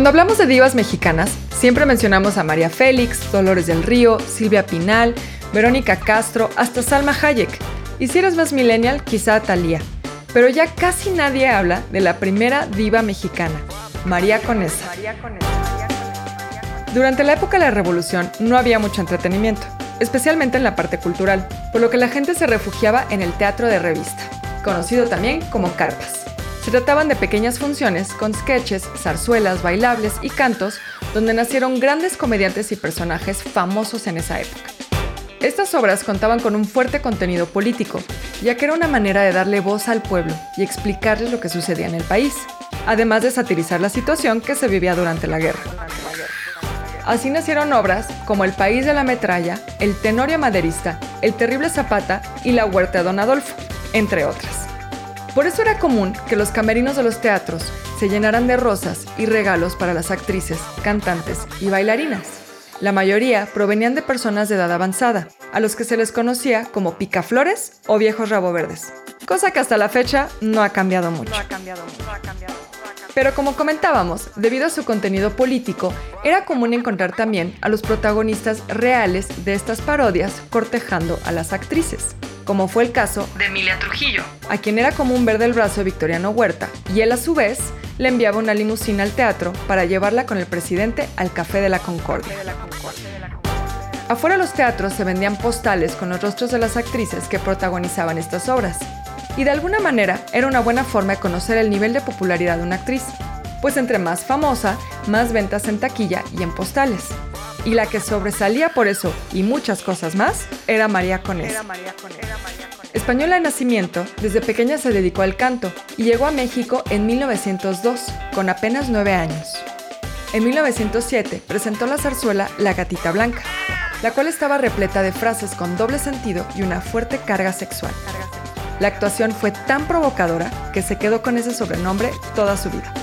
Cuando hablamos de divas mexicanas, siempre mencionamos a María Félix, Dolores del Río, Silvia Pinal, Verónica Castro, hasta Salma Hayek. Y si eres más millennial, quizá Thalía. Pero ya casi nadie habla de la primera diva mexicana, María Conesa. Durante la época de la Revolución no había mucho entretenimiento, especialmente en la parte cultural, por lo que la gente se refugiaba en el teatro de revista, conocido también como carpas. Se trataban de pequeñas funciones con sketches, zarzuelas, bailables y cantos, donde nacieron grandes comediantes y personajes famosos en esa época. Estas obras contaban con un fuerte contenido político, ya que era una manera de darle voz al pueblo y explicarles lo que sucedía en el país, además de satirizar la situación que se vivía durante la guerra. Así nacieron obras como El País de la Metralla, El Tenorio Maderista, El Terrible Zapata y La Huerta de Don Adolfo, entre otras. Por eso era común que los camerinos de los teatros se llenaran de rosas y regalos para las actrices, cantantes y bailarinas. La mayoría provenían de personas de edad avanzada, a los que se les conocía como picaflores o viejos rabo verdes, cosa que hasta la fecha no ha cambiado mucho. Pero como comentábamos, debido a su contenido político, era común encontrar también a los protagonistas reales de estas parodias cortejando a las actrices, como fue el caso de Emilia Trujillo, a quien era común ver del brazo de Victoriano Huerta, y él a su vez le enviaba una limusina al teatro para llevarla con el presidente al Café de la Concordia. Afuera de los teatros se vendían postales con los rostros de las actrices que protagonizaban estas obras. Y de alguna manera era una buena forma de conocer el nivel de popularidad de una actriz, pues entre más famosa, más ventas en taquilla y en postales. Y la que sobresalía por eso y muchas cosas más era María Conés. Española de nacimiento, desde pequeña se dedicó al canto y llegó a México en 1902, con apenas nueve años. En 1907 presentó la zarzuela La Gatita Blanca, la cual estaba repleta de frases con doble sentido y una fuerte carga sexual. La actuación fue tan provocadora que se quedó con ese sobrenombre toda su vida.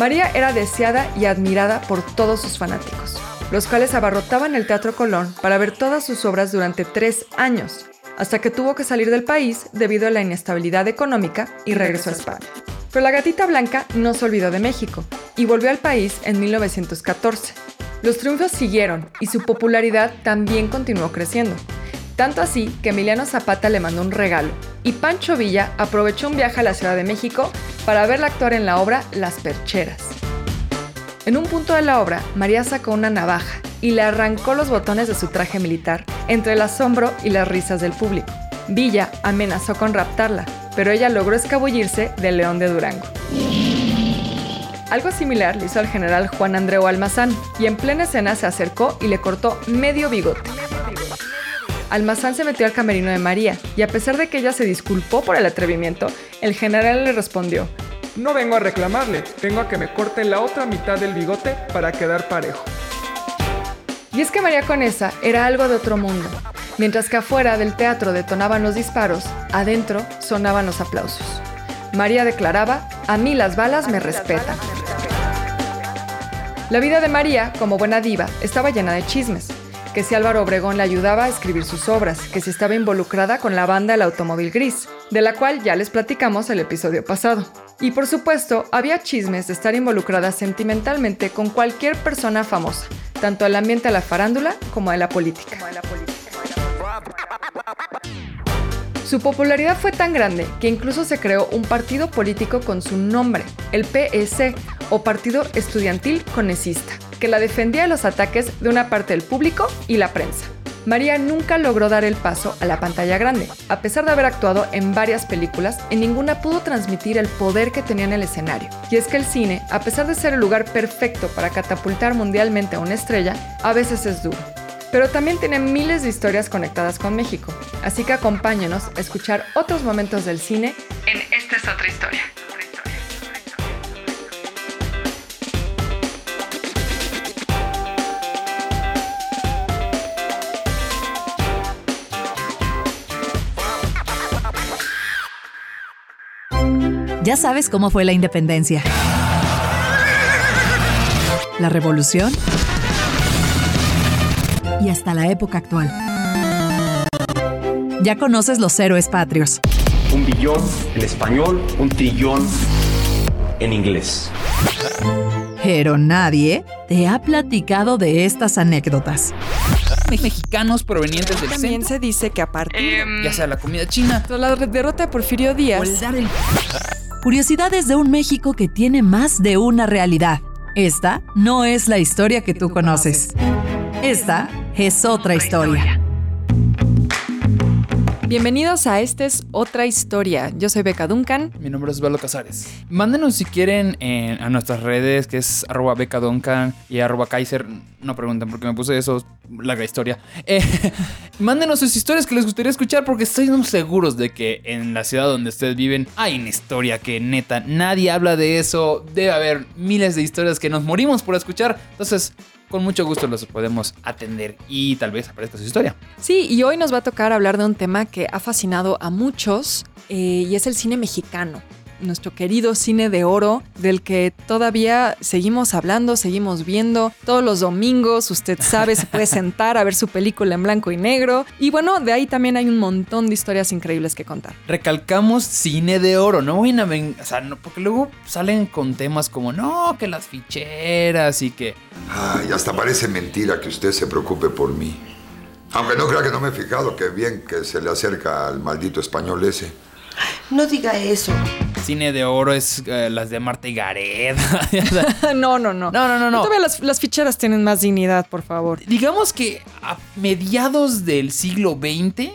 María era deseada y admirada por todos sus fanáticos, los cuales abarrotaban el Teatro Colón para ver todas sus obras durante tres años, hasta que tuvo que salir del país debido a la inestabilidad económica y regresó a España. Pero la gatita blanca no se olvidó de México y volvió al país en 1914. Los triunfos siguieron y su popularidad también continuó creciendo. Tanto así que Emiliano Zapata le mandó un regalo y Pancho Villa aprovechó un viaje a la Ciudad de México para verla actuar en la obra Las Percheras. En un punto de la obra, María sacó una navaja y le arrancó los botones de su traje militar entre el asombro y las risas del público. Villa amenazó con raptarla, pero ella logró escabullirse del león de Durango. Algo similar le hizo al general Juan Andreu Almazán, y en plena escena se acercó y le cortó medio bigote. Almazán se metió al camerino de María, y a pesar de que ella se disculpó por el atrevimiento, el general le respondió, No vengo a reclamarle, vengo a que me corte la otra mitad del bigote para quedar parejo. Y es que María Conesa era algo de otro mundo. Mientras que afuera del teatro detonaban los disparos, adentro sonaban los aplausos. María declaraba, a mí las balas me respetan. La vida de María, como buena diva, estaba llena de chismes. Que si Álvaro Obregón le ayudaba a escribir sus obras, que si estaba involucrada con la banda El Automóvil Gris, de la cual ya les platicamos el episodio pasado. Y por supuesto, había chismes de estar involucrada sentimentalmente con cualquier persona famosa, tanto al ambiente de la farándula como de la política. Su popularidad fue tan grande que incluso se creó un partido político con su nombre, el PS, o Partido Estudiantil Conecista, que la defendía de los ataques de una parte del público y la prensa. María nunca logró dar el paso a la pantalla grande. A pesar de haber actuado en varias películas, en ninguna pudo transmitir el poder que tenía en el escenario. Y es que el cine, a pesar de ser el lugar perfecto para catapultar mundialmente a una estrella, a veces es duro pero también tiene miles de historias conectadas con México. Así que acompáñenos a escuchar otros momentos del cine en Esta es otra historia. Ya sabes cómo fue la independencia. La revolución y hasta la época actual. Ya conoces los héroes patrios. Un billón en español, un trillón en inglés. Pero nadie te ha platicado de estas anécdotas. Mexicanos provenientes del También centro, se dice que a partir ya sea la comida china la derrota de Porfirio o Díaz, el dar el Curiosidades de un México que tiene más de una realidad. Esta no es la historia que tú conoces. Esta es otra historia. Bienvenidos a Esta es otra historia. Yo soy Beca Duncan. Mi nombre es Velo Casares. Mándenos si quieren en- a nuestras redes, que es arroba becadoncan y arroba kaiser. No pregunten por qué me puse eso, larga historia. Eh, mándenos sus historias que les gustaría escuchar porque estoy seguros de que en la ciudad donde ustedes viven hay una historia que neta nadie habla de eso. Debe haber miles de historias que nos morimos por escuchar. Entonces, con mucho gusto los podemos atender y tal vez aparezca su historia. Sí, y hoy nos va a tocar hablar de un tema que ha fascinado a muchos eh, y es el cine mexicano. Nuestro querido cine de oro, del que todavía seguimos hablando, seguimos viendo todos los domingos. Usted sabe, se puede sentar a ver su película en blanco y negro. Y bueno, de ahí también hay un montón de historias increíbles que contar. recalcamos cine de oro, no ven- o sea, no, porque luego salen con temas como no, que las ficheras y que Ay, hasta parece mentira que usted se preocupe por mí. Aunque no crea que no me he fijado que bien que se le acerca al maldito español ese. No diga eso. cine de oro es eh, las de Marta y Gareda. No, no, no. No, no, no, no. Todavía las, las ficheras tienen más dignidad, por favor. Digamos que a mediados del siglo XX,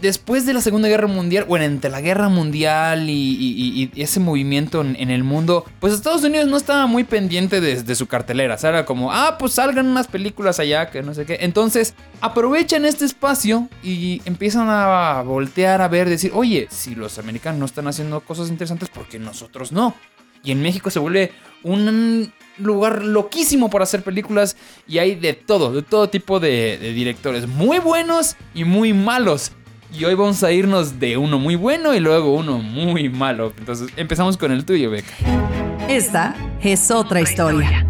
después de la Segunda Guerra Mundial, bueno, entre la Guerra Mundial y, ese movimiento en, el mundo, pues Estados Unidos no estaba muy pendiente de, su cartelera. Era como, ah, pues salgan unas películas allá, que no sé qué. Entonces, aprovechan este espacio y empiezan a voltear a ver, decir, oye, si los americanos no están haciendo cosas interesantes, ¿por qué nosotros no? Y en México se vuelve un lugar loquísimo para hacer películas y hay de todo, de todo tipo de directores, muy buenos y muy malos. Y hoy vamos a irnos de uno muy bueno y luego uno muy malo. Entonces empezamos con el tuyo, Beca. Esta es otra historia.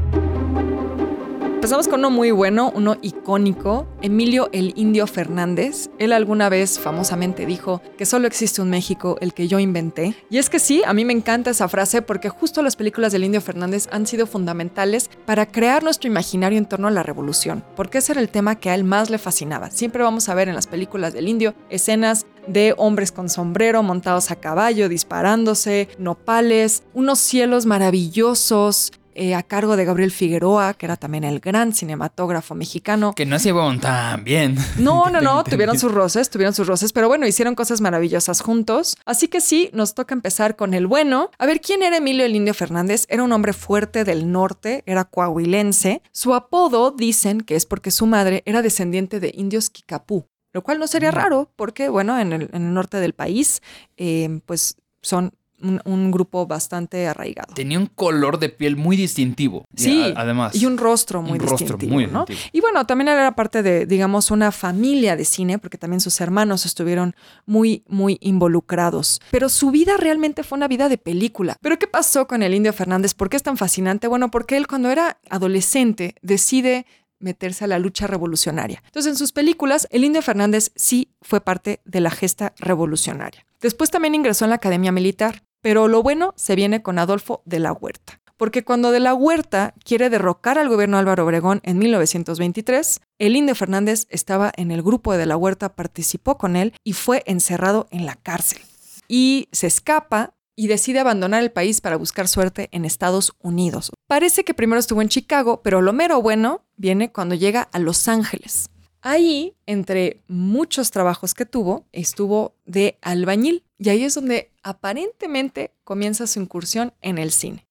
Empezamos con uno muy bueno, uno icónico, Emilio el Indio Fernández. Él alguna vez famosamente dijo que solo existe un México, el que yo inventé. Y es que sí, a mí me encanta esa frase porque justo las películas del Indio Fernández han sido fundamentales para crear nuestro imaginario en torno a la revolución, porque ese era el tema que a él más le fascinaba. Siempre vamos a ver en las películas del Indio escenas de hombres con sombrero montados a caballo, disparándose, nopales, unos cielos maravillosos, eh, a cargo de Gabriel Figueroa, que era también el gran cinematógrafo mexicano. Que no se llevaban tan bien. No, no, no, tuvieron sus roces, tuvieron sus roces, pero bueno, hicieron cosas maravillosas juntos. Así que sí, nos toca empezar con el bueno. A ver, ¿quién era Emilio el Indio Fernández? Era un hombre fuerte del norte, era coahuilense. Su apodo dicen que es porque su madre era descendiente de indios Kikapú, lo cual no sería raro porque, bueno, en el, en el norte del país, eh, pues son un, un grupo bastante arraigado. Tenía un color de piel muy distintivo. Sí, a- además. Y un rostro muy Un rostro distintivo, muy ¿no? distintivo. Y bueno, también era parte de, digamos, una familia de cine, porque también sus hermanos estuvieron muy, muy involucrados. Pero su vida realmente fue una vida de película. ¿Pero qué pasó con el Indio Fernández? ¿Por qué es tan fascinante? Bueno, porque él cuando era adolescente decide meterse a la lucha revolucionaria. Entonces, en sus películas, el Indio Fernández sí fue parte de la gesta revolucionaria. Después también ingresó en la Academia Militar, pero lo bueno se viene con Adolfo de la Huerta. Porque cuando de la Huerta quiere derrocar al gobierno Álvaro Obregón en 1923, el Indio Fernández estaba en el grupo de de la Huerta, participó con él y fue encerrado en la cárcel. Y se escapa y decide abandonar el país para buscar suerte en Estados Unidos. Parece que primero estuvo en Chicago, pero lo mero bueno viene cuando llega a Los Ángeles. Ahí, entre muchos trabajos que tuvo, estuvo de albañil y ahí es donde aparentemente comienza su incursión en el cine.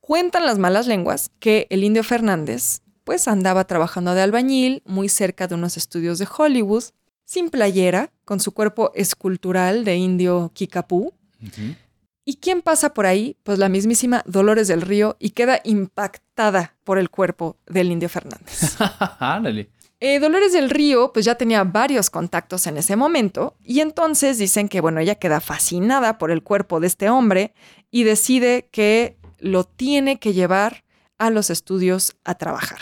Cuentan las malas lenguas que el indio Fernández pues andaba trabajando de albañil muy cerca de unos estudios de Hollywood, sin playera, con su cuerpo escultural de indio Kikapú. ¿Y quién pasa por ahí? Pues la mismísima Dolores del Río y queda impactada por el cuerpo del indio Fernández. Ándale. Eh, Dolores del Río pues ya tenía varios contactos en ese momento y entonces dicen que bueno, ella queda fascinada por el cuerpo de este hombre y decide que lo tiene que llevar a los estudios a trabajar.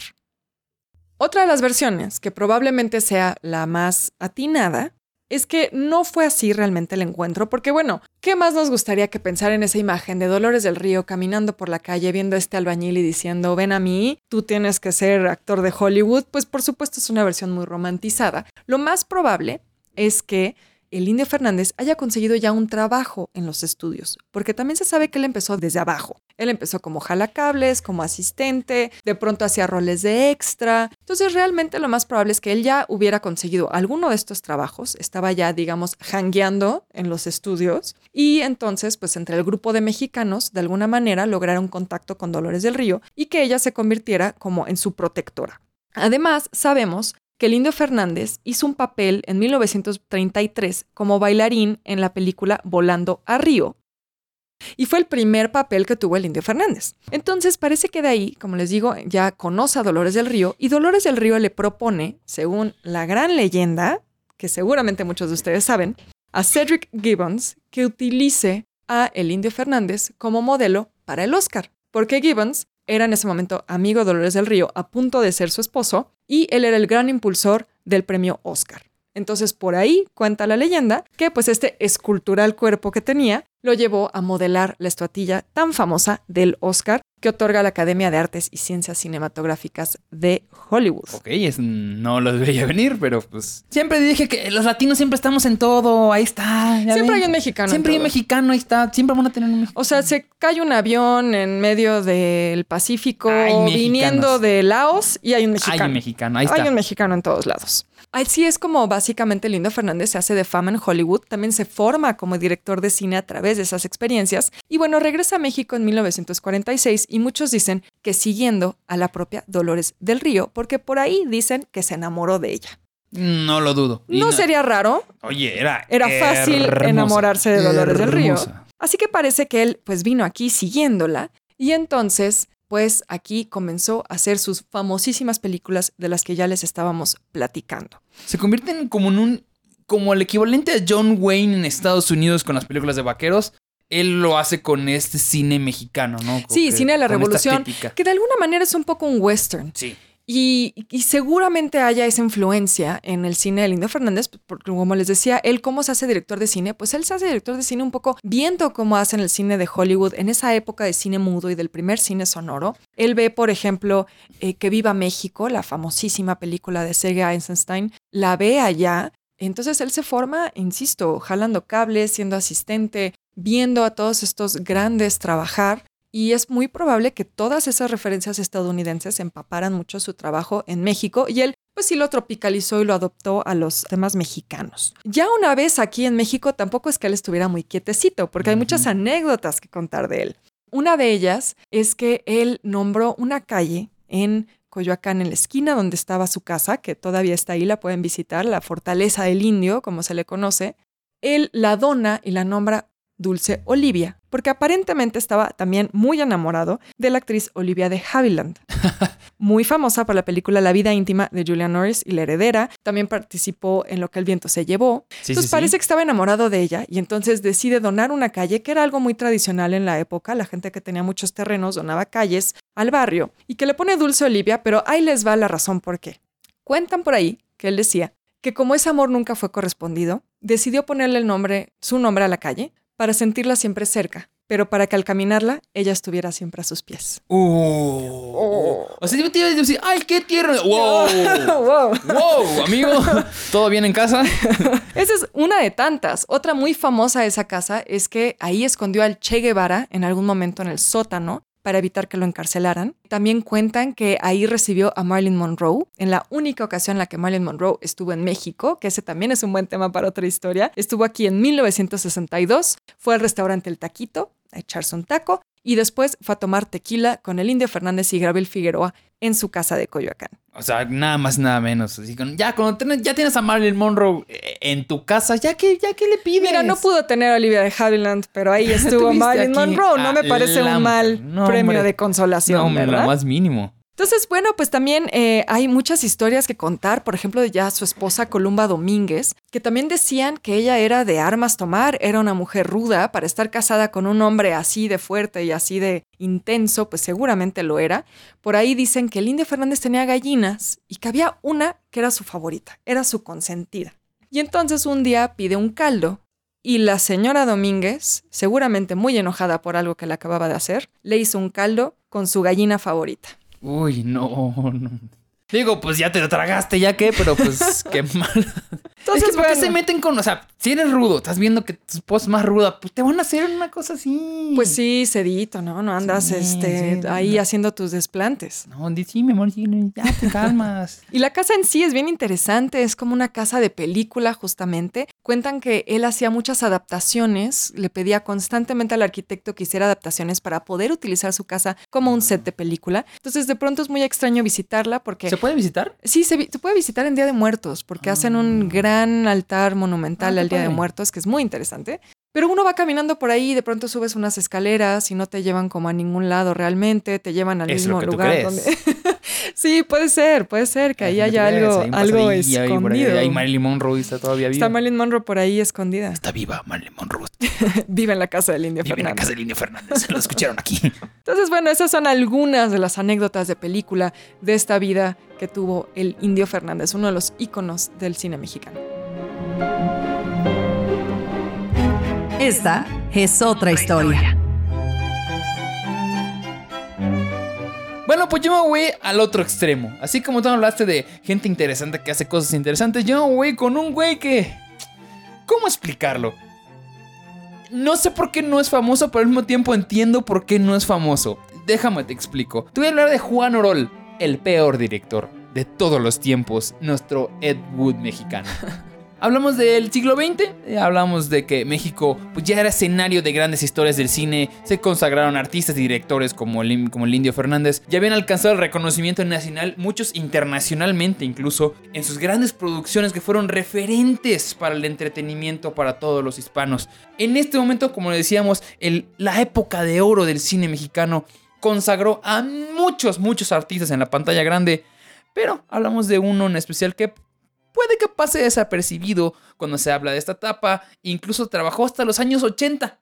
Otra de las versiones, que probablemente sea la más atinada, es que no fue así realmente el encuentro, porque bueno, ¿Qué más nos gustaría que pensar en esa imagen de Dolores del Río caminando por la calle viendo a este albañil y diciendo, ven a mí, tú tienes que ser actor de Hollywood? Pues por supuesto es una versión muy romantizada. Lo más probable es que el Indio Fernández haya conseguido ya un trabajo en los estudios, porque también se sabe que él empezó desde abajo. Él empezó como jalacables, como asistente, de pronto hacía roles de extra. Entonces realmente lo más probable es que él ya hubiera conseguido alguno de estos trabajos, estaba ya, digamos, hangueando en los estudios y entonces, pues entre el grupo de mexicanos, de alguna manera lograron contacto con Dolores del Río y que ella se convirtiera como en su protectora. Además, sabemos que el Indio Fernández hizo un papel en 1933 como bailarín en la película Volando a Río. Y fue el primer papel que tuvo el Indio Fernández. Entonces parece que de ahí, como les digo, ya conoce a Dolores del Río y Dolores del Río le propone, según la gran leyenda, que seguramente muchos de ustedes saben, a Cedric Gibbons que utilice a el Indio Fernández como modelo para el Oscar. Porque Gibbons era en ese momento amigo de Dolores del Río, a punto de ser su esposo, y él era el gran impulsor del premio Oscar. Entonces por ahí cuenta la leyenda que pues este escultural cuerpo que tenía lo llevó a modelar la estatuilla tan famosa del Oscar que otorga la Academia de Artes y Ciencias Cinematográficas de Hollywood. Ok, es, no lo debería venir, pero pues siempre dije que los latinos siempre estamos en todo, ahí está. Siempre ven. hay un mexicano. Siempre hay un mexicano, ahí está, siempre van a tener un mexicano. O sea, se cae un avión en medio del Pacífico viniendo de Laos y hay un mexicano. Hay un mexicano, ahí está. Hay un mexicano en todos lados. Así es como básicamente Lindo Fernández se hace de fama en Hollywood, también se forma como director de cine a través de esas experiencias y bueno, regresa a México en 1946 y muchos dicen que siguiendo a la propia Dolores del Río, porque por ahí dicen que se enamoró de ella. No lo dudo. No sería raro, Oye, era. era fácil hermosa. enamorarse de Dolores del Río. Así que parece que él pues vino aquí siguiéndola y entonces pues aquí comenzó a hacer sus famosísimas películas de las que ya les estábamos platicando. Se convierten como en un. como el equivalente a John Wayne en Estados Unidos con las películas de vaqueros. Él lo hace con este cine mexicano, ¿no? Sí, que- cine de la revolución, que de alguna manera es un poco un western. Sí. Y, seguramente haya esa influencia en el cine de Lindo Fernández, porque como les decía, él cómo se hace director de cine, pues él se hace director de cine un poco viendo cómo hacen el cine de Hollywood en esa época de cine mudo y del primer cine sonoro. Él ve, por ejemplo, eh, Que Viva México, la famosísima película de Sergei Eisenstein, la ve allá. Entonces él se forma, insisto, jalando cables, siendo asistente, viendo a todos estos grandes trabajar. Y es muy probable que todas esas referencias estadounidenses empaparan mucho su trabajo en México y él pues sí lo tropicalizó y lo adoptó a los temas mexicanos. Ya una vez aquí en México tampoco es que él estuviera muy quietecito, porque hay muchas anécdotas que contar de él. Una de ellas es que él nombró una calle en Coyoacán, en la esquina donde estaba su casa, que todavía está ahí, la pueden visitar, la Fortaleza del Indio, como se le conoce. Él la dona y la nombra Dulce Olivia, porque aparentemente estaba también muy enamorado de la actriz Olivia de Havilland, muy famosa por la película La vida íntima de Julia Norris y La heredera. También participó en Lo que el viento se llevó. Sí, entonces sí, sí. parece que estaba enamorado de ella y entonces decide donar una calle, que era algo muy tradicional en la época. La gente que tenía muchos terrenos donaba calles al barrio y que le pone Dulce Olivia, pero ahí les va la razón por qué. Cuentan por ahí que él decía que como ese amor nunca fue correspondido, decidió ponerle el nombre, su nombre a la calle para sentirla siempre cerca, pero para que al caminarla ella estuviera siempre a sus pies. Uh. O sea, yo te iba a decir, ¡ay, qué tierno! ¡Wow! wow. ¡Wow, amigo! ¿Todo bien en casa? Esa es una de tantas. Otra muy famosa de esa casa es que ahí escondió al Che Guevara en algún momento en el sótano para evitar que lo encarcelaran. También cuentan que ahí recibió a Marilyn Monroe en la única ocasión en la que Marilyn Monroe estuvo en México, que ese también es un buen tema para otra historia. Estuvo aquí en 1962, fue al restaurante El Taquito a echarse un taco y después fue a tomar tequila con el Indio Fernández y Gabriel Figueroa en su casa de Coyoacán. O sea, nada más, nada menos. Así con, ya, cuando ten- ya tienes a Marilyn Monroe eh, en tu casa, ¿ya que ya que le pides? Mira, no pudo tener a Olivia de Havilland, pero ahí estuvo Marilyn Monroe. No me parece un mal No, premio hombre. de consolación, No, hombre, ¿verdad? lo más mínimo. Entonces, bueno, pues también eh, hay muchas historias que contar. Por ejemplo, de ya su esposa Columba Domínguez, que también decían que ella era de armas tomar, era una mujer ruda para estar casada con un hombre así de fuerte y así de intenso, pues seguramente lo era. Por ahí dicen que el Indio Fernández tenía gallinas y que había una que era su favorita, era su consentida. Y entonces un día pide un caldo Y la señora Domínguez, seguramente muy enojada por algo que le acababa de hacer, le hizo un caldo con su gallina favorita. Uy, no, no. Digo, pues ya te lo tragaste, ya qué, pero pues qué mal. Entonces, es que ¿por qué se meten con, o sea, si eres rudo, estás viendo que tu esposa es más ruda, pues te van a hacer una cosa así. Pues sí, cedito, ¿no? No andas Sí, este, sí, ahí no. haciendo tus desplantes. No, sí, mi amor, sí, ya te calmas. Y la casa en sí es bien interesante, es como una casa de película justamente. Cuentan que él hacía muchas adaptaciones, le pedía constantemente al arquitecto que hiciera adaptaciones para poder utilizar su casa como un set de película. Entonces de pronto es muy extraño visitarla porque... ¿Se puede visitar? Sí, se, puede visitar en Día de Muertos porque hacen un gran altar monumental Ah, al Día de. Muertos que es muy interesante. Pero uno va caminando por ahí y de pronto subes unas escaleras y no te llevan como a ningún lado realmente, te llevan al Es lo mismo tú lugar crees. donde... sí, puede ser, puede ser que ahí Ay, haya algo, Hay algo pasadillo ahí ahí, escondido. Ahí Marilyn Monroe está todavía viva. Está Marilyn Monroe por ahí escondida. Está viva Marilyn Monroe. Vive en la casa del Indio Vive en la Fernández. casa del Indio Fernández. Lo escucharon aquí. Entonces, bueno, esas son algunas de las anécdotas de película de esta vida que tuvo el Indio Fernández, uno de los íconos del cine mexicano. Esta es otra historia. Bueno, pues yo me voy al otro extremo. Así como tú hablaste de gente interesante que hace cosas interesantes, yo me voy con un güey que... ¿Cómo explicarlo? No sé por qué no es famoso, pero al mismo tiempo entiendo por qué no es famoso. Déjame te explico. Te voy a hablar de Juan Orol, el peor director de todos los tiempos, nuestro Ed Wood mexicano. Hablamos del siglo XX, eh, hablamos de que México pues, ya era escenario de grandes historias del cine, se consagraron artistas y directores como el, como el Indio Fernández, ya habían alcanzado el reconocimiento nacional, muchos internacionalmente incluso, en sus grandes producciones que fueron referentes para el entretenimiento para todos los hispanos. En este momento, como decíamos, la época de oro del cine mexicano consagró a muchos, muchos artistas en la pantalla grande, pero hablamos de uno en especial que puede que pase desapercibido cuando se habla de esta etapa. Incluso trabajó hasta los años 80.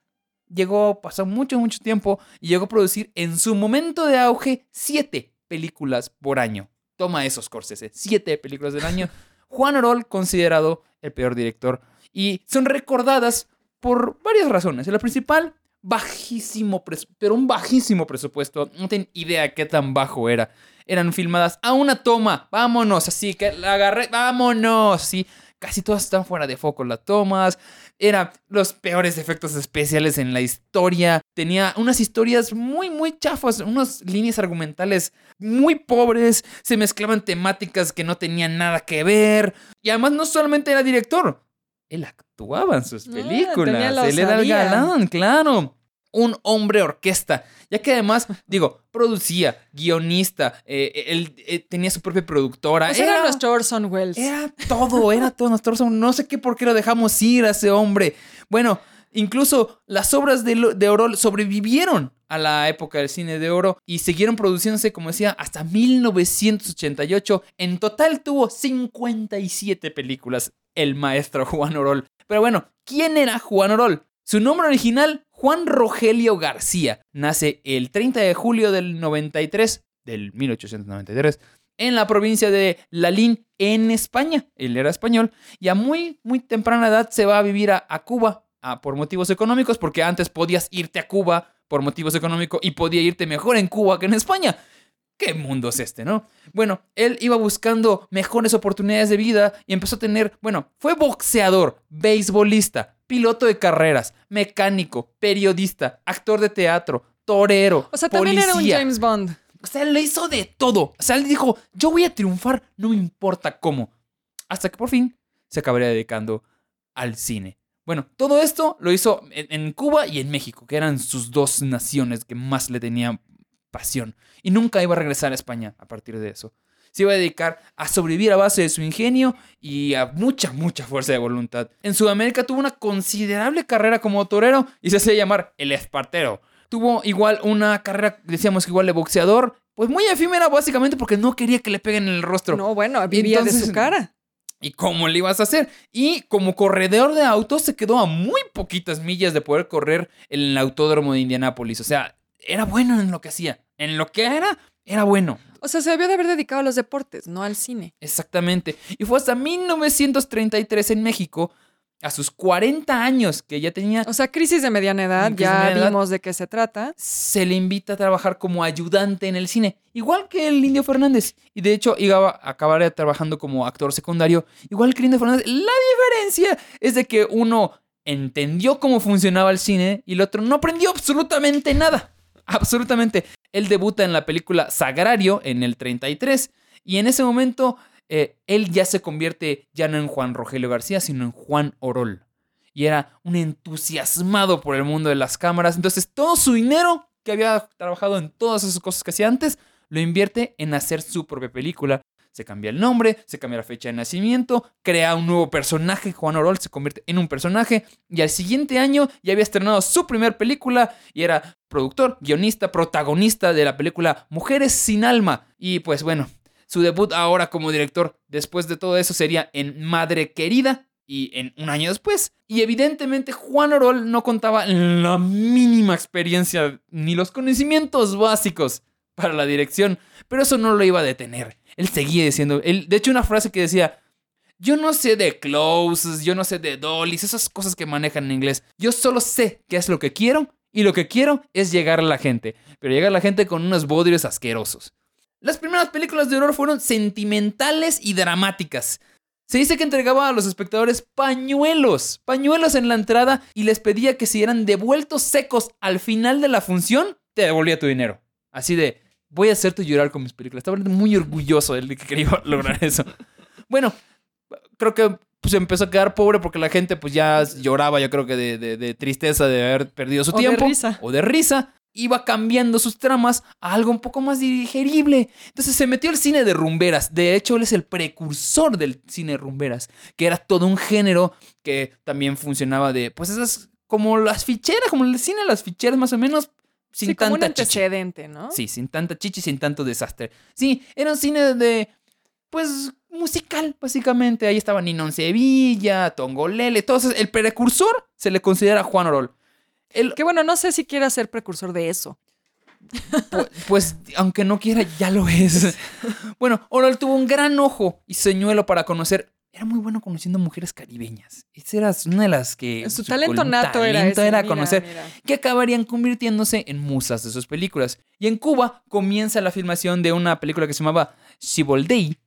Llegó, pasó mucho, mucho tiempo y llegó a producir en su momento de auge siete películas por año. Toma esos Scorsese, siete películas del año. Juan Orol, considerado el peor director. Y son recordadas por varias razones. La principal, bajísimo presupuesto, pero un bajísimo presupuesto. No tienen idea qué tan bajo era. Eran filmadas a una toma, vámonos, así que la agarré, vámonos, sí. Casi todas están fuera de foco las tomas. Eran los peores efectos especiales en la historia. Tenía unas historias muy, muy chafas, unas líneas argumentales muy pobres. Se mezclaban temáticas que no tenían nada que ver. Y además no solamente era director, él actuaba en sus Ah, películas. él era el galán, claro. Un hombre orquesta. Ya que además, digo, producía, guionista, eh, él eh, tenía su propia productora. Pues era, nuestro Orson Welles. Era todo, era todo nuestro Orson. No sé qué por qué lo dejamos ir a ese hombre. Bueno, incluso las obras de, de Orol sobrevivieron a la época del cine de oro y siguieron produciéndose, como decía, hasta 1988. En total tuvo 57 películas el maestro Juan Orol. Pero bueno, ¿quién era Juan Orol? Su nombre original, Juan Rogelio García. Nace el 30 de julio del 93, del 1893, en la provincia de Lalín, en España. Él era español y a muy, muy temprana edad se va a vivir a, Cuba por motivos económicos, porque antes podías irte a Cuba por motivos económicos y podía irte mejor en Cuba que en España. ¿Qué mundo es este, no? Bueno, él iba buscando mejores oportunidades de vida y empezó a tener, bueno, fue boxeador, beisbolista, piloto de carreras, mecánico, periodista, actor de teatro, torero, o sea, también era un. James Bond. O sea, él le hizo de todo. O sea, él dijo, yo voy a triunfar, no me importa cómo. Hasta que por fin se acabaría dedicando al cine. Bueno, todo esto lo hizo en, en Cuba y en México, que eran sus dos naciones que más le tenían pasión. Y nunca iba a regresar a España a partir de eso. Se iba a dedicar a sobrevivir a base de su ingenio y a mucha, mucha fuerza de voluntad. En Sudamérica tuvo una considerable carrera como torero y se hacía llamar el Espartero. Tuvo igual una carrera, decíamos que igual de boxeador, pues muy efímera básicamente porque no quería que le peguen en el rostro. No, bueno, vivía de su cara. ¿Y cómo le ibas a hacer? Y como corredor de autos se quedó a muy poquitas millas de poder correr en el autódromo de Indianápolis. O sea, era bueno en lo que hacía. En lo que era, era bueno. O sea, se debió de haber dedicado a los deportes, no al cine. Exactamente. Y fue hasta 1933 en México a sus 40 años, que ya tenía, O sea, crisis de mediana edad, de ya edad. vimos de qué se trata. se le invita a trabajar como ayudante en el cine, igual que el Indio Fernández. Y de hecho, iba a acabar acabaría como actor secundario, igual que el Indio Fernández. La diferencia es de que uno entendió cómo funcionaba el cine y el otro no aprendió absolutamente nada. Absolutamente. Él debuta en la película Sagrario en el 33 y en ese momento eh, él ya se convierte ya no en Juan Rogelio García, sino en Juan Orol. Y era un entusiasmado por el mundo de las cámaras. Entonces todo su dinero que había trabajado en todas esas cosas que hacía antes, lo invierte en hacer su propia película. Se cambia el nombre, se cambia la fecha de nacimiento, crea un nuevo personaje, Juan Orol se convierte en un personaje y al siguiente año ya había estrenado su primer película y era productor, guionista, protagonista de la película Mujeres sin alma. Y pues bueno, su debut ahora como director después de todo eso sería en Madre Querida y en un año después. Y evidentemente Juan Orol no contaba la mínima experiencia ni los conocimientos básicos para la dirección, pero eso no lo iba a detener. Él seguía diciendo, él, de hecho una frase que decía, yo no sé de closes, yo no sé de dollies, esas cosas que manejan en inglés. Yo solo sé qué es lo que quiero y lo que quiero es llegar a la gente, pero llegar a la gente con unos bodrios asquerosos. Las primeras películas de horror fueron sentimentales y dramáticas. Se dice que entregaba a los espectadores pañuelos, pañuelos en la entrada y les pedía que si eran devueltos secos al final de la función, te devolvía tu dinero. Así de, voy a hacerte llorar con mis películas. Estaba muy orgulloso de que quería lograr eso. Bueno, creo que pues empezó a quedar pobre porque la gente pues ya lloraba, yo creo que de, de- de tristeza de haber perdido su O de tiempo. risa. O de risa. Iba cambiando sus tramas a algo un poco más digerible. Entonces se metió al cine de rumberas. De hecho, él es el precursor del cine de rumberas, que era todo un género que también funcionaba de, pues esas, como las ficheras, como el cine de las ficheras más o menos, sin sí, como un tanta chichi. antecedente, ¿no? Sí, sin tanta chichi, sin tanto desastre. Sí, era un cine de, pues, musical, básicamente. Ahí estaba Ninón Sevilla, Tongolele, eso. El precursor se le considera Juan Orol. El, Que bueno, no sé si quiera ser precursor de eso. pu- pues, aunque no quiera, ya lo es. Bueno, Orol tuvo un gran ojo y señuelo para conocer. Era muy bueno conociendo mujeres caribeñas. Esa era una de las que... Su talento nato era ese, era conocer mira. que acabarían convirtiéndose en musas de sus películas. Y en Cuba comienza la filmación de una película que se llamaba Siboldei.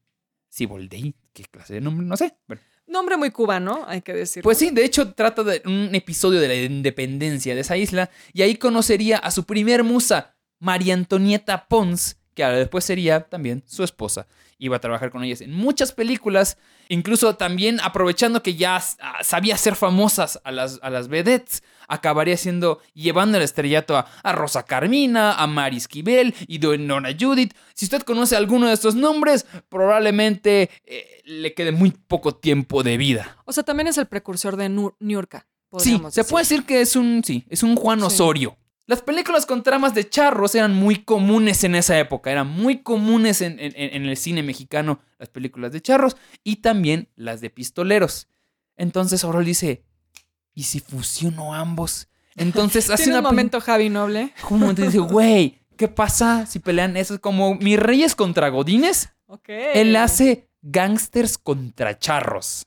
Siboldei, ¿qué clase de nombre? No sé. Bueno, Nombre muy cubano, hay que decirlo. pues sí, de hecho trata de un episodio de la independencia de esa isla y ahí conocería a su primer musa, María Antonieta Pons, que ahora después sería también su esposa. Iba a trabajar con ellas en muchas películas, incluso también aprovechando que ya ah, sabía hacer famosas a las, a las vedettes, acabaría siendo, llevando el estrellato a, a Rosa Carmina, a Mari Esquivel y Nona Judith. Si usted conoce alguno de estos nombres, probablemente eh, le quede muy poco tiempo de vida. O sea, también es el precursor de Niurka. Sí, se decir. puede decir que es un, sí, es un Juan Sí. Las películas con tramas de charros eran muy comunes en esa época, eran muy comunes en, en- en el cine mexicano las películas de charros y también las de pistoleros. Entonces Orol dice, ¿y si fusiono ambos? Entonces hace una un momento Javi Noble. un momento dice, güey, ¿qué pasa si pelean eso? Como mis reyes contra godines. Ok. Él hace gangsters contra charros.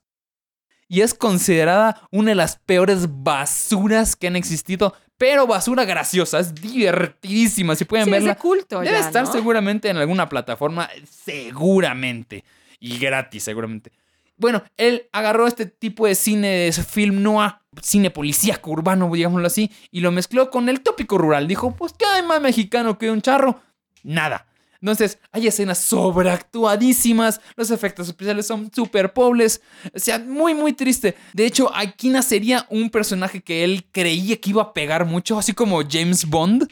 Y es considerada una de las peores basuras que han existido. Pero basura graciosa, es divertidísima. Si pueden Sí, es verla. de culto Debe ya, estar ¿no? seguramente en alguna plataforma. Seguramente. Y gratis, seguramente. Bueno, él agarró este tipo de cine, de ese film noir, cine policíaco urbano, digámoslo así, y lo mezcló con el tópico rural. Dijo, pues, ¿qué hay más mexicano que un charro? Nada. Entonces, hay escenas sobreactuadísimas, los efectos especiales son súper pobres, o sea, muy, muy triste. De hecho, aquí nacería un personaje que él creía que iba a pegar mucho, así como James Bond.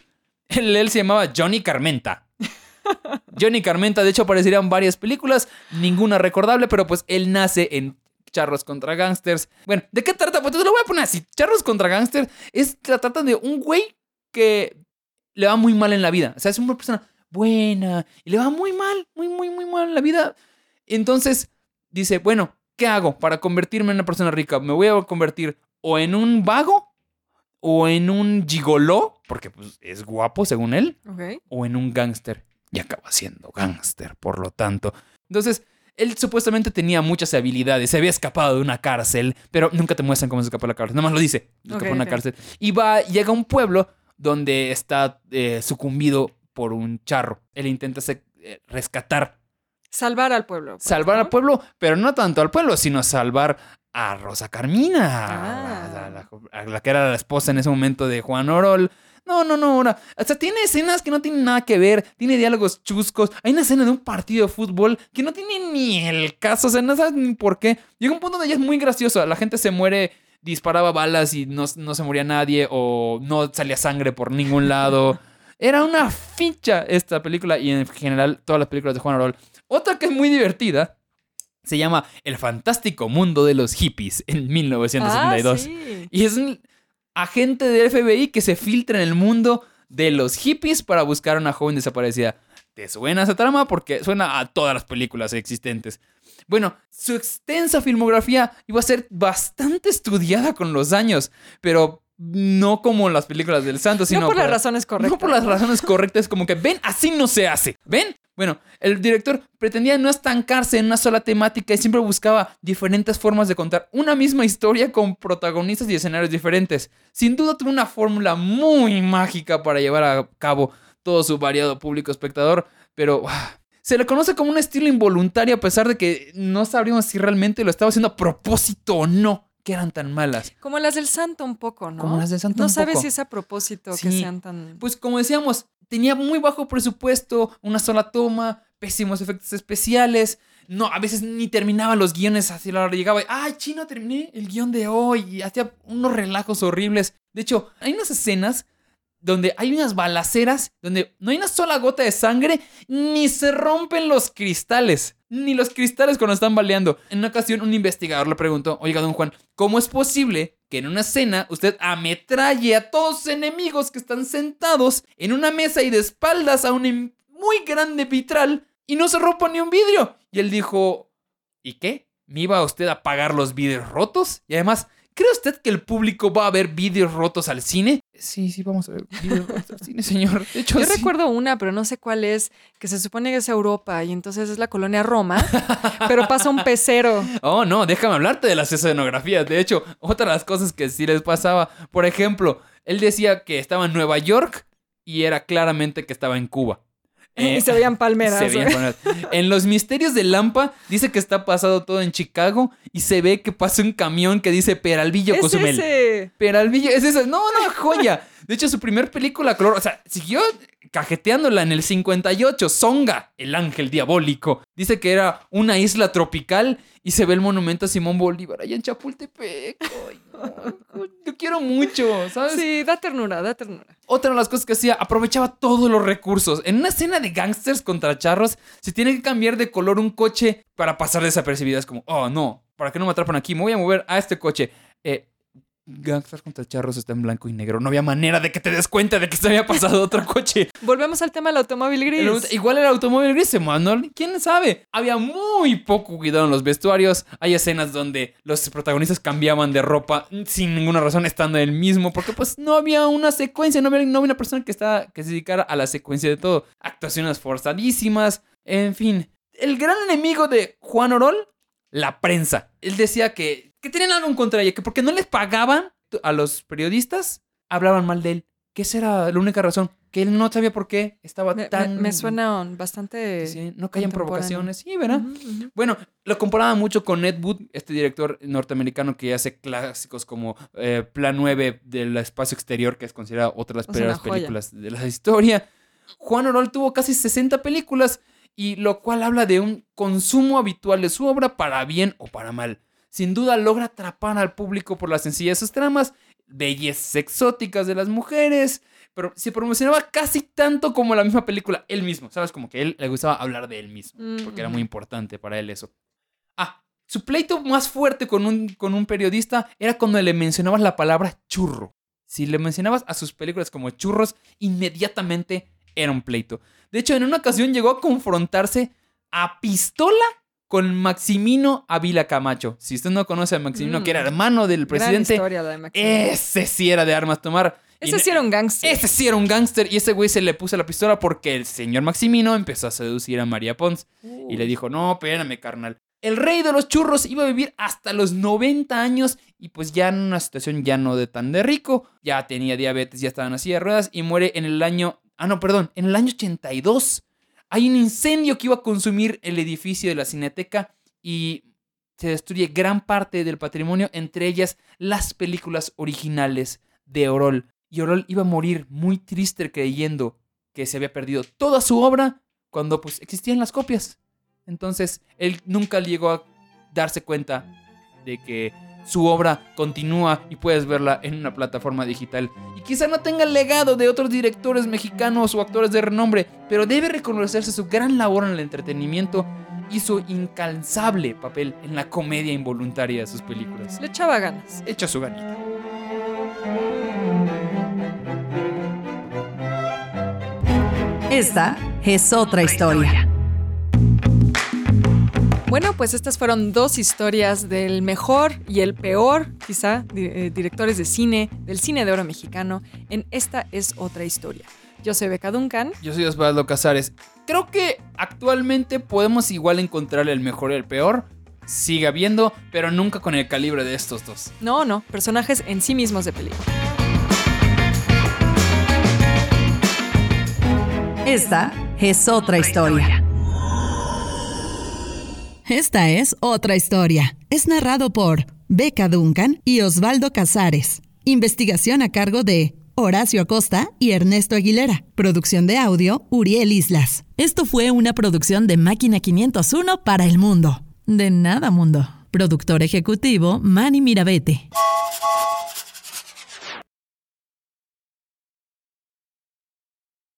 Él, él se llamaba Johnny Carmenta. Johnny Carmenta, de hecho, aparecería en varias películas, ninguna recordable, pero pues él nace en Charros contra Gangsters. Bueno, ¿de qué trata? Pues te lo voy a poner así. Charros contra Gangsters es, la trata de un güey que le va muy mal en la vida. O sea, es una persona buena y le va muy mal, muy, muy, muy mal la vida. Entonces dice, bueno, ¿qué hago para convertirme en una persona rica? Me voy a convertir o en un vago o en un gigoló, porque pues, es guapo según él, o en un gángster. Y acaba siendo gángster, por lo tanto. Entonces, Él supuestamente tenía muchas habilidades, se había escapado de una cárcel, pero nunca te muestran cómo se escapó de la cárcel, nada más lo dice, se escapó de una cárcel. Y va, llega a un pueblo donde está eh, sucumbido por un charro. Él intenta eh, rescatar, Salvar al pueblo. pues, salvar ¿no? al pueblo, pero no tanto al pueblo, sino salvar a Rosa Carmina, Ah. a, la, a la que era la esposa en ese momento de Juan Orol. No, no, no, ahora. O sea, tiene escenas que no tienen nada que ver, tiene diálogos chuscos. Hay una escena de un partido de fútbol que no tiene ni el caso, o sea, no sabes ni por qué. Llega un punto donde ya es muy gracioso. La gente se muere, disparaba balas y no, no se moría nadie, o no salía sangre por ningún lado. Era una ficha esta película y en general todas las películas de Juan Orol. Otra que es muy divertida se llama El fantástico mundo de los hippies en 1972. Ah, sí. Y es un agente del FBI que se filtra en el mundo de los hippies para buscar a una joven desaparecida. ¿Te suena esa trama? Porque suena a todas las películas existentes. Bueno, su extensa filmografía iba a ser bastante estudiada con los años, pero no como las películas del santo, sino no por las razones correctas. no por las razones correctas, como que ven, así no se hace. ¿Ven? Bueno, el director pretendía no estancarse en una sola temática y siempre buscaba diferentes formas de contar una misma historia con protagonistas y escenarios diferentes. Sin duda tuvo una fórmula muy mágica para llevar a cabo todo su variado público espectador, pero ah, se le conoce como un estilo involuntario a pesar de que no sabríamos si realmente lo estaba haciendo a propósito o no, que eran tan malas. Como las del santo un poco, ¿no? Como las del santo No un sabes poco. si es a propósito que sean tan... Pues como decíamos, tenía muy bajo presupuesto, una sola toma, pésimos efectos especiales. No, a veces ni terminaban los guiones así la hora llegaba. y, Ay, chino, terminé el guion de hoy. Y hacía unos relajos horribles. De hecho, hay unas escenas donde hay unas balaceras donde no hay una sola gota de sangre ni se rompen los cristales. Ni los cristales cuando están baleando. En una ocasión, un investigador le preguntó: Oiga, don Juan, ¿cómo es posible que en una escena usted ametralle a todos sus enemigos que están sentados en una mesa y de espaldas a un em- muy grande vitral y no se rompa ni un vidrio? Y él dijo: ¿Y qué? ¿Me iba usted a pagar los vidrios rotos? Y además, ¿cree usted que el público va a ver vidrios rotos al cine? Sí, sí, vamos a ver vidrios rotos al cine, señor. De hecho, Yo sí. recuerdo una, pero no sé cuál es, que se supone que es Europa y entonces es la colonia Roma, pero pasa un pecero. Oh, no, déjame hablarte de las escenografías. De hecho, otra de las cosas que sí les pasaba, por ejemplo, él decía que estaba en Nueva York y era claramente que estaba en Cuba. Eh, y se veían palmeras. se veían palmeras. En Los Misterios de Lampa dice que está pasado todo en Chicago y se ve que pasa un camión que dice Peralvillo es Cozumel. ese. Peralvillo, es eso. No, no, joya. De hecho, su primer película color, o sea, siguió cajeteándola en el 58, Songa, el ángel diabólico. Dice que era una isla tropical y se ve el monumento a Simón Bolívar allá en Chapultepec. Ay, lo quiero mucho, ¿sabes? Sí, da ternura, da ternura. Otra de las cosas que hacía, aprovechaba todos los recursos. En una escena de gangsters contra charros, se tiene que cambiar de color un coche para pasar desapercibida. Es como, oh no, para que no me atrapan aquí, me voy a mover a este coche. Eh, gangsters contra charros está en blanco y negro. No había manera de que te des cuenta de que se había pasado otro coche. Volvemos al tema del automóvil gris. Igual el automóvil gris, Manuel. ¿Quién sabe? Había muy poco cuidado en los vestuarios. Hay escenas donde los protagonistas cambiaban de ropa sin ninguna razón, estando el mismo, porque pues no había una secuencia, no había, no había una persona que, estaba, que se dedicara a la secuencia de todo. Actuaciones forzadísimas, en fin. El gran enemigo de Juan Orol, la prensa. Él decía que, que tenían algo en contra de ella, que porque no les pagaban a los periodistas, hablaban mal de él. Que esa era la única razón. Que él no sabía por qué estaba Me, tan... me suena bastante. Sí, no caían provocaciones. Sí, ¿verdad? Bueno, lo comparaba mucho con Ed Wood, este director norteamericano que hace clásicos como eh, Plan 9 del espacio exterior, que es considerada otra de las primeras películas de la historia. Juan Orol tuvo casi 60 películas, y lo cual habla de un consumo habitual de su obra para bien o para mal. Sin duda logra atrapar al público por la sencillez de sus tramas, bellezas exóticas de las mujeres, pero se promocionaba casi tanto como la misma película, él mismo, ¿sabes? Como que a él le gustaba hablar de él mismo, Mm, porque era muy importante para él eso. Ah, su pleito más fuerte con un, con un periodista era cuando le mencionabas la palabra churro. Si le mencionabas a sus películas como churros, inmediatamente era un pleito. De hecho, en una ocasión llegó a confrontarse a pistola con Maximino Ávila Camacho. Si usted no conoce a Maximino, Mm. que era hermano del presidente, historia la de ese sí era de armas tomar. Ese sí era un gángster. Ese sí era un gángster y ese güey se le puso la pistola porque el señor Maximino empezó a seducir a María Pons y le dijo, no, espérame, carnal. El rey de los churros iba a vivir hasta los 90 años y pues ya en una situación ya no de tan de rico, ya tenía diabetes, ya estaba en silla de ruedas y muere en el año, ah no, perdón, en el año 82. Hay un incendio que iba a consumir el edificio de la Cineteca y se destruye gran parte del patrimonio, entre ellas las películas originales de Orol. Y Orol iba a morir muy triste creyendo que se había perdido toda su obra cuando pues existían las copias. Entonces él nunca llegó a darse cuenta de que su obra continúa y puedes verla en una plataforma digital. Y quizá no tenga el legado de otros directores mexicanos o actores de renombre, pero debe reconocerse su gran labor en el entretenimiento y su incansable papel en la comedia involuntaria de sus películas. Le echaba ganas. Echa su ganita. Esta es otra historia. Bueno, pues estas fueron dos historias del mejor y el peor, quizá, eh, directores de cine, del cine de oro mexicano. En Esta es otra historia. Yo soy Beca Duncan. Yo soy Osvaldo Casares. Creo que actualmente podemos igual encontrar el mejor y el peor. Sigue habiendo, pero nunca con el calibre de estos dos. No, no, personajes en sí mismos de película. Esta es otra historia. Esta es otra historia. Es narrado por Beca Duncan y Osvaldo Casares. Investigación a cargo de Horacio Acosta y Ernesto Aguilera. Producción de audio, Uriel Islas. Esto fue una producción de Máquina 501 para el mundo. De nada, mundo. Productor ejecutivo, Manny Mirabete.